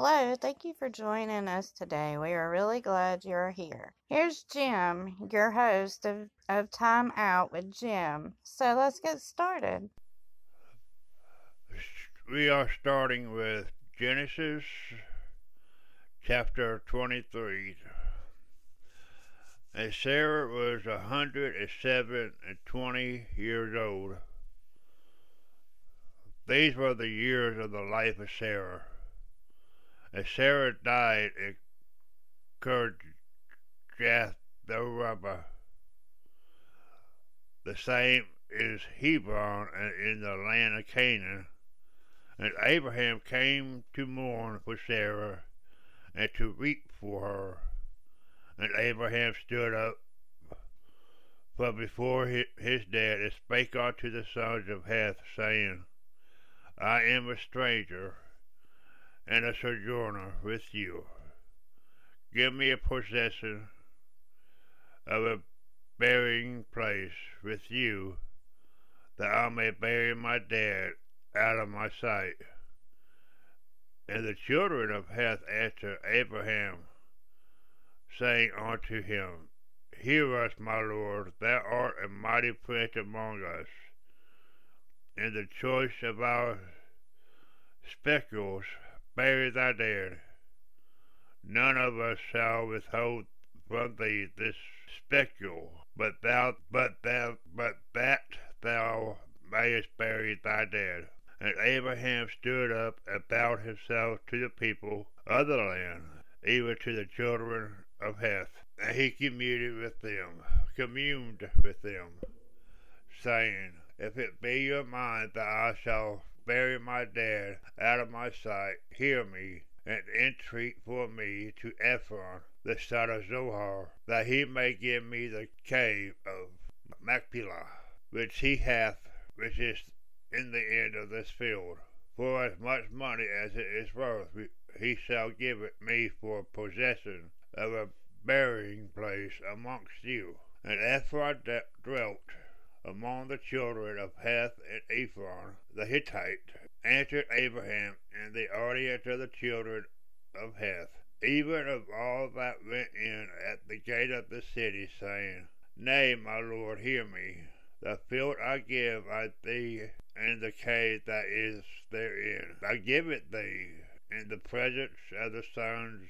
Hello, thank you for joining us today. We are really glad you're here. Here's Jim, your host of, of Time Out with Jim. So let's get started. We are starting with Genesis chapter 23. And Sarah was a hundred and seven and twenty years old. These were the years of the life of Sarah. And Sarah died in Kirjath The robber. The same is Hebron in the land of Canaan. And Abraham came to mourn for Sarah and to weep for her. And Abraham stood up from before his death and spake unto the sons of Heth, saying, I am a stranger and a sojourner with you. Give me a possession of a burying place with you, that I may bury my dead out of my sight. And the children of Heth answered Abraham, saying unto him, Hear us, my Lord, thou art a mighty prince among us. In the choice of our sepulchres bury thy dead. None of us shall withhold from thee this sepulchre, but thou, but thou, but that thou mayest bury thy dead. And Abraham stood up and bowed himself to the people of the land, even to the children of Heth. And he communed with them, communed with them, saying, If it be your mind that I shall bury my dead out of my sight, hear me, and entreat for me to Ephron, the son of Zohar, that he may give me the cave of Machpelah, which he hath, which is in the end of this field. For as much money as it is worth, he shall give it me for possession of a burying place amongst you. And Ephron dwelt among the children of Heth and Ephron the Hittite, answered Abraham in the audience of the children of Heth, even of all that went in at the gate of the city, saying, Nay, my Lord, hear me. The field I give I thee, and the cave that is therein. I give it thee in the presence of the sons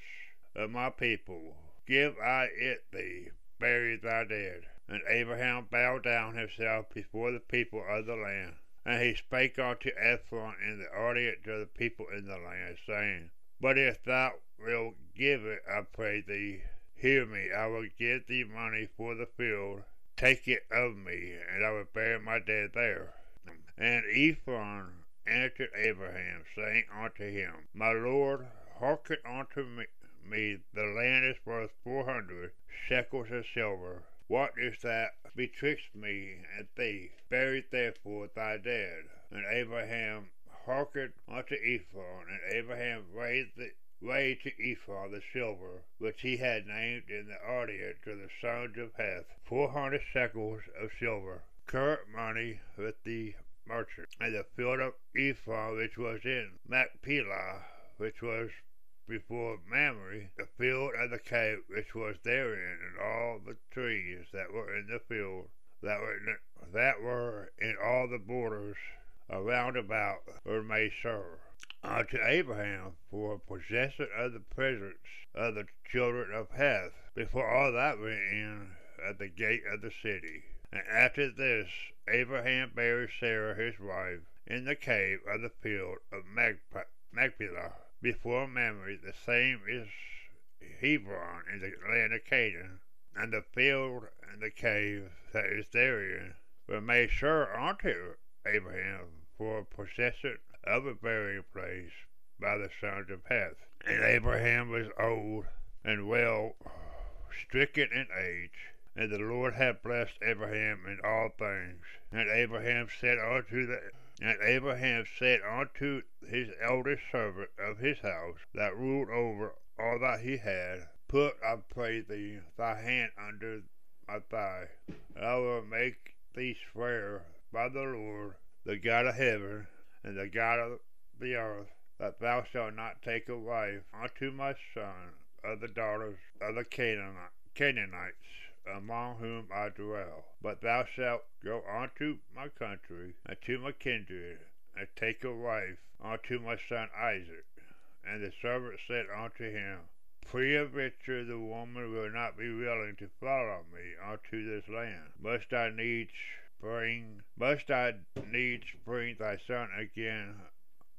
of my people Give I it thee, bury thy dead. And Abraham bowed down himself before the people of the land. And he spake unto Ephron in the audience of the people in the land, saying, But if thou wilt give it, I pray thee, hear me, I will give thee money for the field. Take it of me, and I will bury my dead there. And Ephron answered Abraham, saying unto him, My Lord, hearken unto me, me the land is worth four hundred shekels of silver. What is that betwixt me and thee? Bury therefore thy dead. And Abraham hearkened unto Ephron, and Abraham raised the weighed to Ephah the silver, which he had named in the audience to the sons of Heth, four hundred shekels of silver, current money with the merchant, and the field of Ephah which was in Machpelah, which was before Mamre, the field and the cave which was therein, and all the trees that were in the field, that were in, that were in all the borders around about, were made sure unto Abraham for possession of the presence of the children of Heth, before all that went in at the gate of the city. And after this, Abraham buried Sarah his wife in the cave of the field of Machpelah before Mamre, the same is Hebron in the land of Canaan, and the field and the cave that is therein were made sure unto Abraham for a possession of a burying place by the sons of Heth. And Abraham was old and well stricken in age, and the Lord had blessed Abraham in all things. And Abraham said unto the and Abraham said unto his eldest servant of his house, that ruled over all that he had, Put, I pray thee, thy hand under my thigh, and I will make thee swear by the Lord, the God of heaven, and the God of the earth, that thou shalt not take a wife unto my son of the daughters of the Canaanites, among whom I dwell. But thou shalt go unto my country, and to my kindred, and take a wife unto my son Isaac. And the servant said unto him, Peradventure the woman will not be willing to follow me unto this land. Must I needs bring must I needs bring thy son again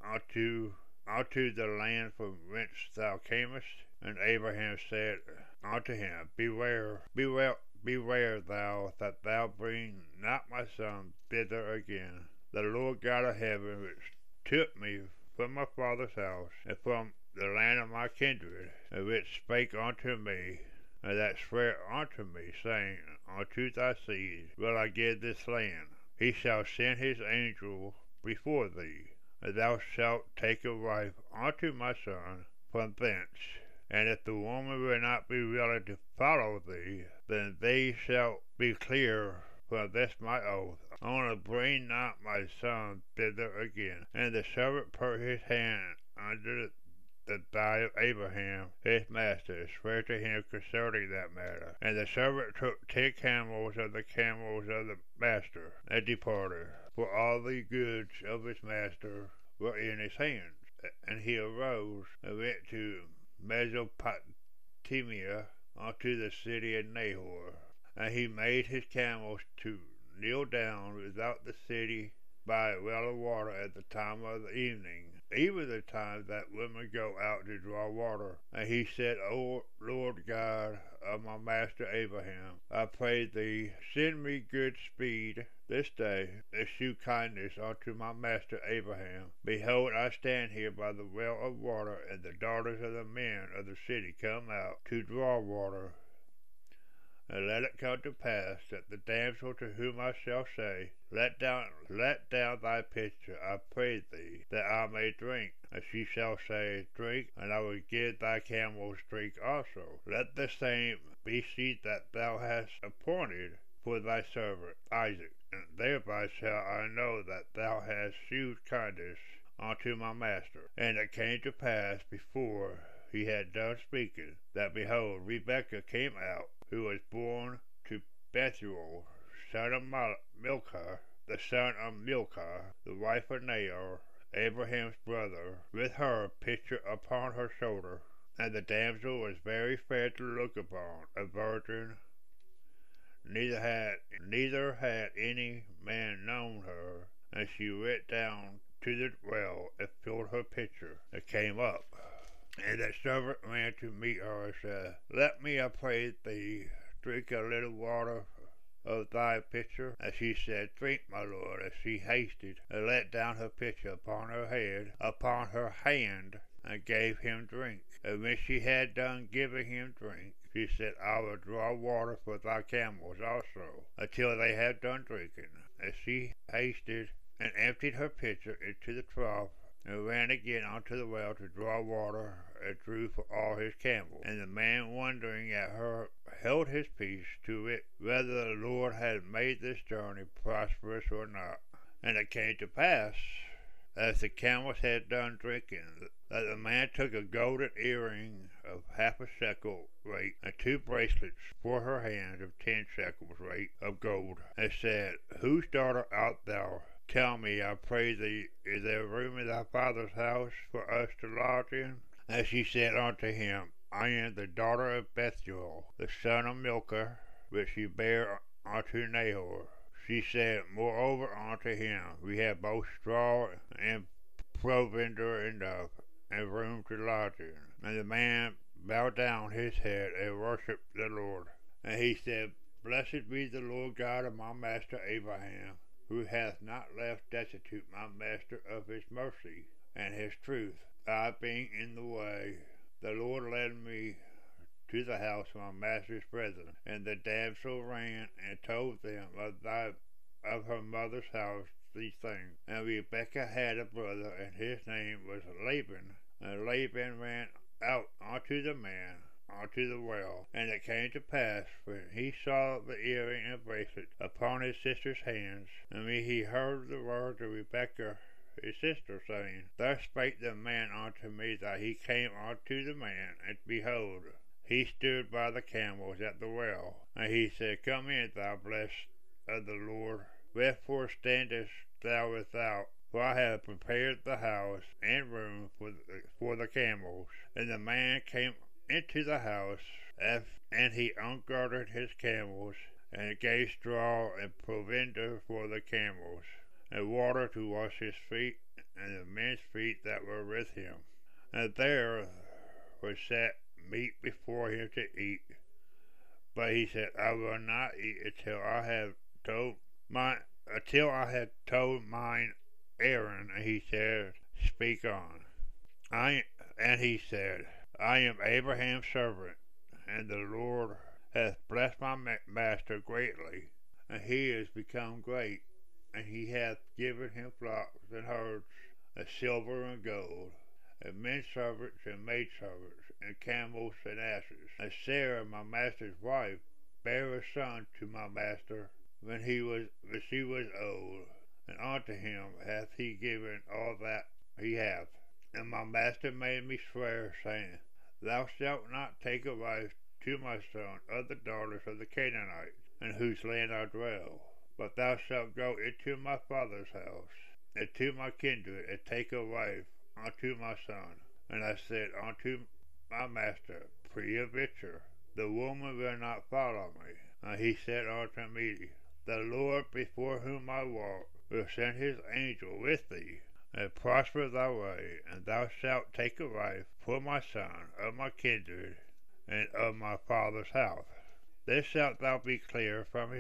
unto unto the land from whence thou camest? And Abraham said unto him, Beware, beware, beware thou that thou bring not my son thither again. The Lord God of heaven, which took me from my father's house, and from the land of my kindred, and which spake unto me, and that sware unto me, saying, Unto thy seed will I give this land. He shall send his angel before thee, and thou shalt take a wife unto my son from thence. And if the woman will not be willing to follow thee, then thee shalt be clear from this my oath. Only bring not my son thither again. And the servant put his hand under the thigh of Abraham his master, and swear to him concerning that matter. And the servant took ten camels of the camels of the master, and departed. For all the goods of his master were in his hands. And he arose and went to Mesopotamia unto the city of Nahor. And he made his camels to kneel down without the city by a well of water at the time of the evening, even the time that women go out to draw water. And he said, O Lord God of my master Abraham, I pray thee, send me good speed this day, shew kindness unto my master Abraham. Behold, I stand here by the well of water, and the daughters of the men of the city come out to draw water. And let it come to pass that the damsel to whom I shall say, Let down, let down thy pitcher, I pray thee, that I may drink. And she shall say, Drink, and I will give thy camels drink also. Let the same be she that thou hast appointed for thy servant Isaac, and thereby shall I know that thou hast shewed kindness unto my master. And it came to pass before he had done speaking, that behold, Rebekah came out who was born to Bethuel, son of Milcah, the son of Milcah, the wife of Nahor, Abraham's brother, with her pitcher upon her shoulder. And the damsel was very fair to look upon, a virgin. Neither had neither had any man known her, and she went down to the well and filled her pitcher, and came up. And that servant ran to meet her and said, Let me, I pray thee, drink a little water of thy pitcher. And she said, Drink, my lord. And she hasted and let down her pitcher upon her head, upon her hand, and gave him drink. And when she had done giving him drink, she said, I will draw water for thy camels also, until they have done drinking. And she hasted and emptied her pitcher into the trough and ran again unto the well to draw water, and drew for all his camels. And the man wondering at her held his peace to it whether the Lord had made this journey prosperous or not. And it came to pass, as the camels had done drinking, that the man took a golden earring of half a shekel weight, and two bracelets for her hands of ten shekels weight of gold, and said, Whose daughter art thou? Tell me, I pray thee, is there room in thy father's house for us to lodge in? And she said unto him, I am the daughter of Bethuel, the son of Milcah, which she bare unto Nahor. She said, Moreover unto him, we have both straw and provender enough, and room to lodge in. And the man bowed down his head and worshipped the Lord. And he said, Blessed be the Lord God of my master Abraham who hath not left destitute my master of his mercy and his truth. I being in the way, the Lord led me to the house of my master's brethren, and the damsel ran and told them of thy of her mother's house these things. And Rebekah had a brother, and his name was Laban. And Laban ran out unto the man unto the well. And it came to pass, when he saw the earring and bracelet upon his sister's hands, and when he heard the words of Rebekah his sister, saying, Thus spake the man unto me that he came unto the man, and behold, he stood by the camels at the well. And he said, Come in, thou blessed of the Lord. Wherefore standest thou without? For I have prepared the house and room for the, for the camels. And the man came into the house, and he ungirded his camels, and gave straw and provender for the camels, and water to wash his feet, and the men's feet that were with him. And there was set meat before him to eat. But he said, I will not eat until I have told my until I had told mine errand. And he said, Speak on. I and he said, I am Abraham's servant, and the Lord hath blessed my master greatly, and he is become great, and he hath given him flocks and herds, and silver and gold, and men servants and maid servants, and camels and asses. And Sarah, my master's wife, bare a son to my master when he was when she was old, and unto him hath he given all that he hath. And my master made me swear, saying, Thou shalt not take a wife to my son of the daughters of the Canaanites, in whose land I dwell, but thou shalt go into my father's house, and to my kindred, and take a wife unto my son. And I said unto my master, Peradventure, the woman will not follow me. And he said unto me, The Lord before whom I walk will send his angel with thee, and prosper thy way, and thou shalt take a wife for my son of my kindred and of my father's house. This shalt thou be clear from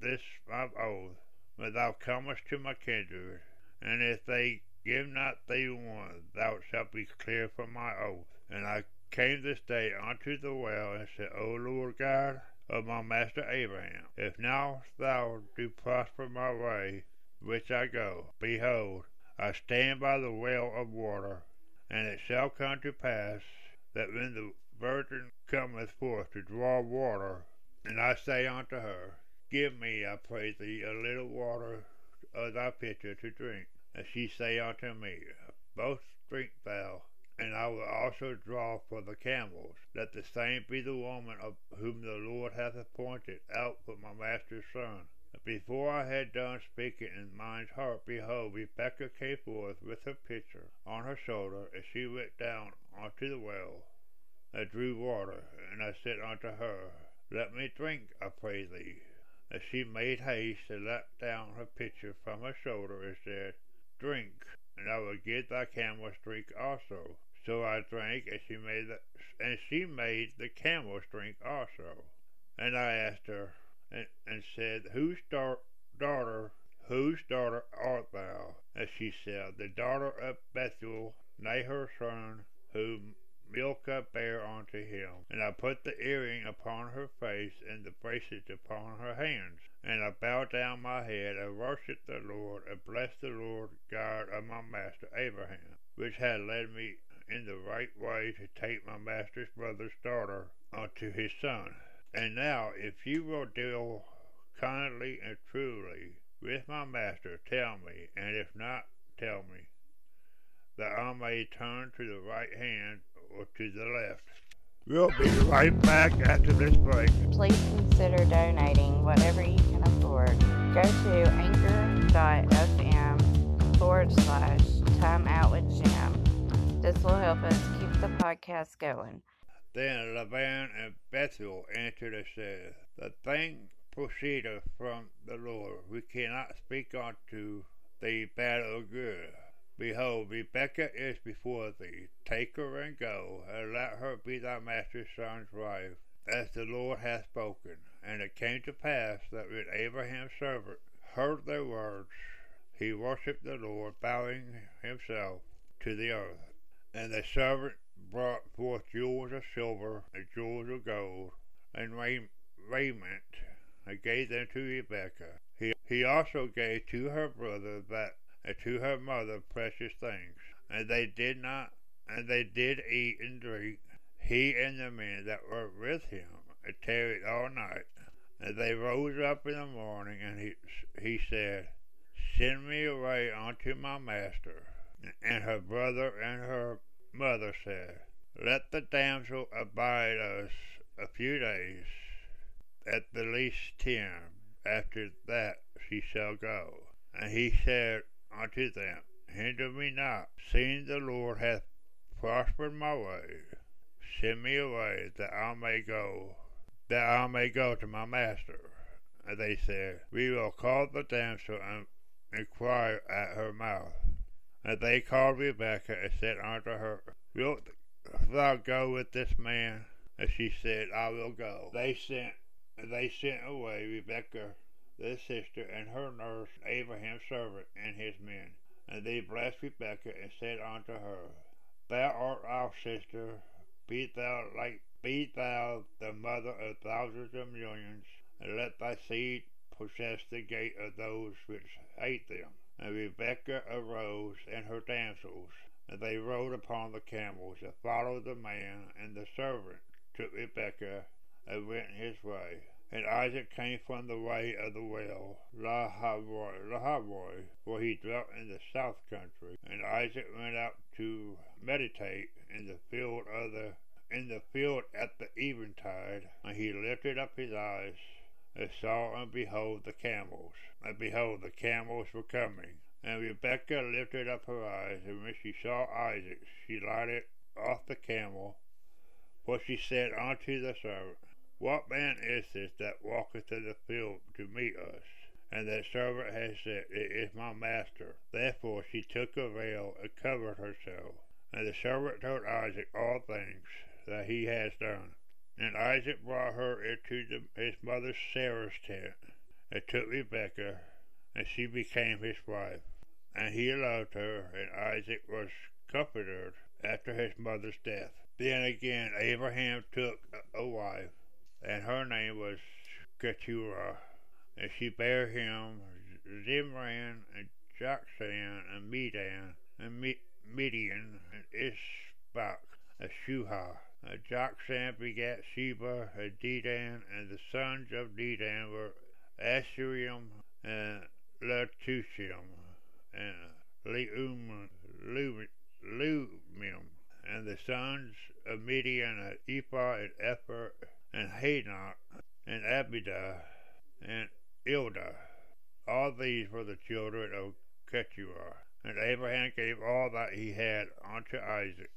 this my oath, when thou comest to my kindred, and if they give not thee one, thou shalt be clear from my oath. And I came this day unto the well, and said, O Lord God of my master Abraham, if now thou do prosper my way which I go, behold, I stand by the well of water, and it shall come to pass that when the virgin cometh forth to draw water, and I say unto her, Give me, I pray thee, a little water of thy pitcher to drink, and she say unto me, Both drink thou, and I will also draw for the camels. Let the same be the woman of whom the Lord hath appointed out for my master's son. Before I had done speaking in mine heart, behold, Rebekah came forth with her pitcher on her shoulder, and she went down unto the well, and drew water. And I said unto her, Let me drink, I pray thee. And she made haste and let down her pitcher from her shoulder, and said, Drink, and I will give thy camels drink also. So I drank, and she made the, and she made the camels drink also. And I asked her, and, and said, Whose da- daughter, whose daughter art thou? And she said, The daughter of Bethuel, Nahor's son, whom Milcah bare unto him. And I put the earring upon her face, and the bracelet upon her hands. And I bowed down my head, and worshipped the Lord, and blessed the Lord God of my master Abraham, which had led me in the right way to take my master's brother's daughter unto his son. And now, if you will deal kindly and truly with my master, tell me, and if not, tell me, that I may turn to the right hand or to the left. We'll be right back after this break. Please consider donating whatever you can afford. Go to anchor.fm forward slash time out with Jim. This will help us keep the podcast going. Then Laban and Bethuel answered and said, The thing proceedeth from the Lord. We cannot speak unto thee bad or good. Behold, Rebekah is before thee. Take her and go, and let her be thy master's son's wife, as the Lord hath spoken. And it came to pass that when Abraham's servant heard their words, he worshipped the Lord, bowing himself to the earth. And the servant brought forth jewels of silver and jewels of gold and raiment, and gave them to Rebekah. He, he also gave to her brother that to her mother precious things. And they did not, and they did eat and drink, he and the men that were with him, and tarried all night. And they rose up in the morning, and he, he said, Send me away unto my master. And her brother and her mother said, Let the damsel abide us a few days, at the least ten. After that she shall go. And he said unto them, Hinder me not, seeing the Lord hath prospered my way. Send me away, that I may go, that I may go to my master. And they said, We will call the damsel and inquire at her mouth. And they called Rebekah and said unto her, Wilt thou go with this man? And she said, I will go. They sent they sent away Rebekah their sister and her nurse Abraham's servant and his men. And they blessed Rebekah and said unto her, Thou art our sister, be thou like be thou the mother of thousands of millions, and let thy seed possess the gate of those which hate them. And Rebekah arose and her damsels, and they rode upon the camels and followed the man, and the servant took Rebekah and went his way. And Isaac came from the way of the well, Lahairoi, Lahairoi, for he dwelt in the south country. And Isaac went out to meditate in the field of the in the field at the eventide, and he lifted up his eyes and saw and behold the camels. And behold the camels were coming. And Rebekah lifted up her eyes, and when she saw Isaac, she lighted off the camel. For she said unto the servant, what man is this that walketh in the field to meet us? And that servant has said, It is my master. Therefore she took a veil and covered herself. And the servant told Isaac all things that he has done. And Isaac brought her into the, his mother Sarah's tent, and took Rebekah, and she became his wife. And he loved her, and Isaac was comforted after his mother's death. Then again Abraham took a wife and her name was Keturah. And she bare him Zimran and Jokshan and Medan and Midian and Ishbak and Shuha. And Jokshan begat Sheba and Dedan, and the sons of Dedan were Asherim, and Letushim and Leum, Lumim, and the sons of Midian and Ephah and Epher and Hanoch, and Abidah, and Ildah. All these were the children of Keturah. And Abraham gave all that he had unto Isaac.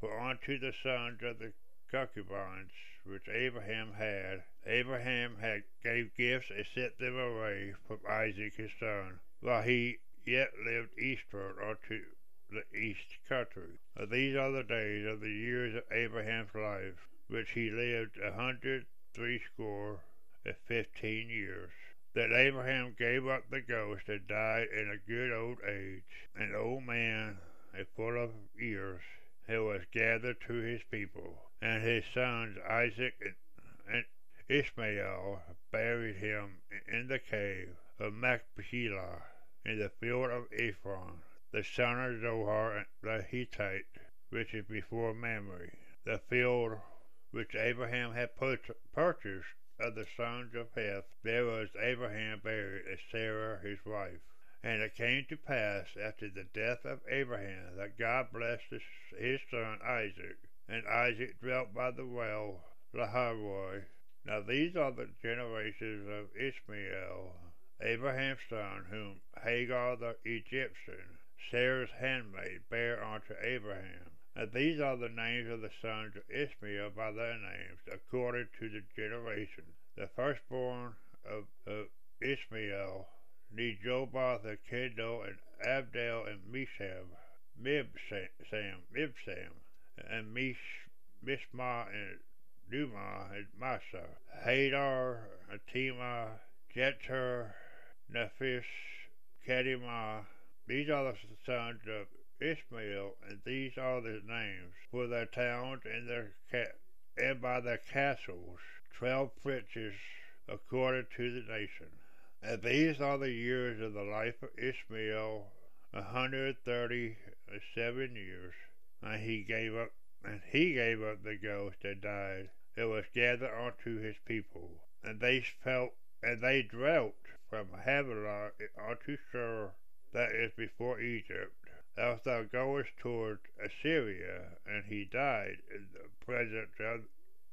For unto the sons of the concubines which Abraham had, Abraham had gave gifts and sent them away from Isaac his son, while he yet lived eastward unto the east country. These are the days of the years of Abraham's life which he lived a hundred threescore and uh, fifteen years. That Abraham gave up the ghost and died in a good old age, an old man and full of years, who was gathered to his people, and his sons Isaac and Ishmael buried him in the cave of Machpelah in the field of Ephron, the son of Zohar the Hittite, which is before Mamre. The field which Abraham had purchased of the sons of Heth, there was Abraham buried as Sarah his wife. And it came to pass after the death of Abraham that God blessed his son Isaac, and Isaac dwelt by the well Lahairoi. Now these are the generations of Ishmael, Abraham's son, whom Hagar the Egyptian, Sarah's handmaid, bare unto Abraham. And these are the names of the sons of Ishmael by their names, according to the generation. The firstborn of, of Ishmael, Nejobath and Kedar and Abdel and Misham, Mibsam, Mibsam, and Mish, Mishma and Dumah and Massa, Hadar and Tema, Jether, Nephis, Kedimah. These are the sons of Ishmael, and these are their names, for their towns and their ca- and by their castles, twelve princes according to the nation. And these are the years of the life of Ishmael, a hundred thirty seven years. And he gave up and he gave up the ghost and died, and was gathered unto his people. And they felt and they dwelt from Havilah unto Shur that is before Egypt, as thou goest toward Assyria, and he died in the presence of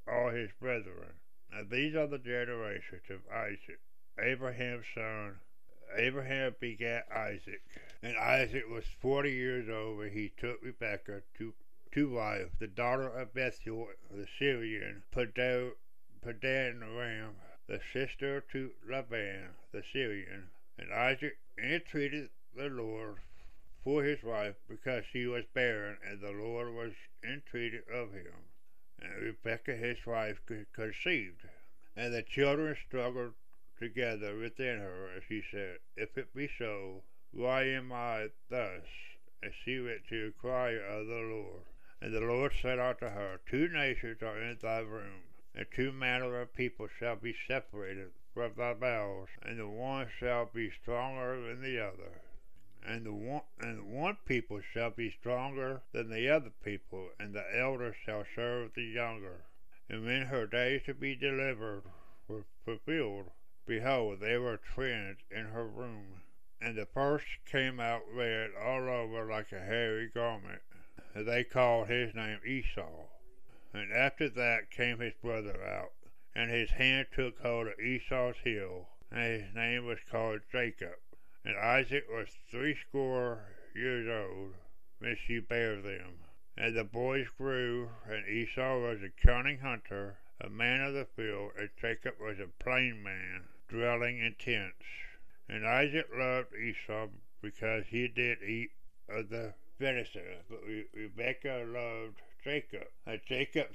all his brethren. And these are the generations of Isaac, Abraham's son. Abraham begat Isaac, and Isaac was forty years old when he took Rebekah to, to wife, the daughter of Bethuel the Syrian, Padan Aram, the sister to Laban the Syrian. And Isaac entreated the Lord for his wife because she was barren, and the Lord was entreated of him. And Rebekah his wife conceived, and the children struggled together within her, as she said, If it be so, why am I thus? And she went to cry of the Lord. And the Lord said unto her, Two nations are in thy womb, and two manner of people shall be separated from thy bowels, and the one shall be stronger than the other. And the one and one people shall be stronger than the other people, and the elder shall serve the younger. And when her days to be delivered were fulfilled, Behold, they were twins in her womb. And the first came out red all over like a hairy garment. And they called his name Esau. And after that came his brother out, and his hand took hold of Esau's heel, and his name was called Jacob. Isaac was threescore years old when she bare them. And the boys grew, and Esau was a cunning hunter, a man of the field, and Jacob was a plain man, dwelling in tents. And Isaac loved Esau because he did eat of the venison, but Re- Rebekah loved Jacob. And Jacob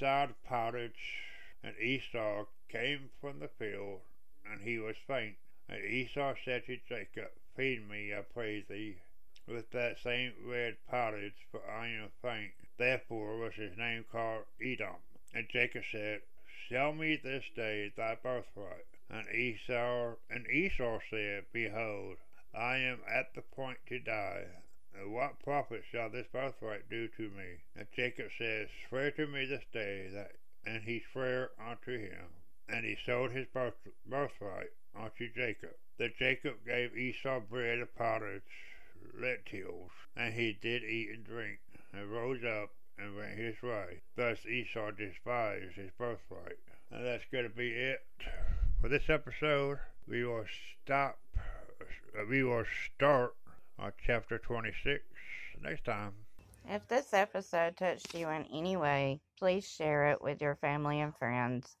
sod pottage, and Esau came from the field, and he was faint. And Esau said to Jacob, Feed me, I pray thee, with that same red pottage, for I am faint. Therefore was his name called Edom. And Jacob said, Sell me this day thy birthright. And Esau and Esau said, Behold, I am at the point to die. And what profit shall this birthright do to me? And Jacob says, Swear to me this day that and he sware unto him. And he sold his birth, birthright unto Jacob. That Jacob gave Esau bread of pottage, lentils, and he did eat and drink, and rose up and went his way. Thus Esau despised his birthright. And that's going to be it for this episode, we will stop, uh, we will start on chapter 26 next time. If this episode touched you in any way, please share it with your family and friends.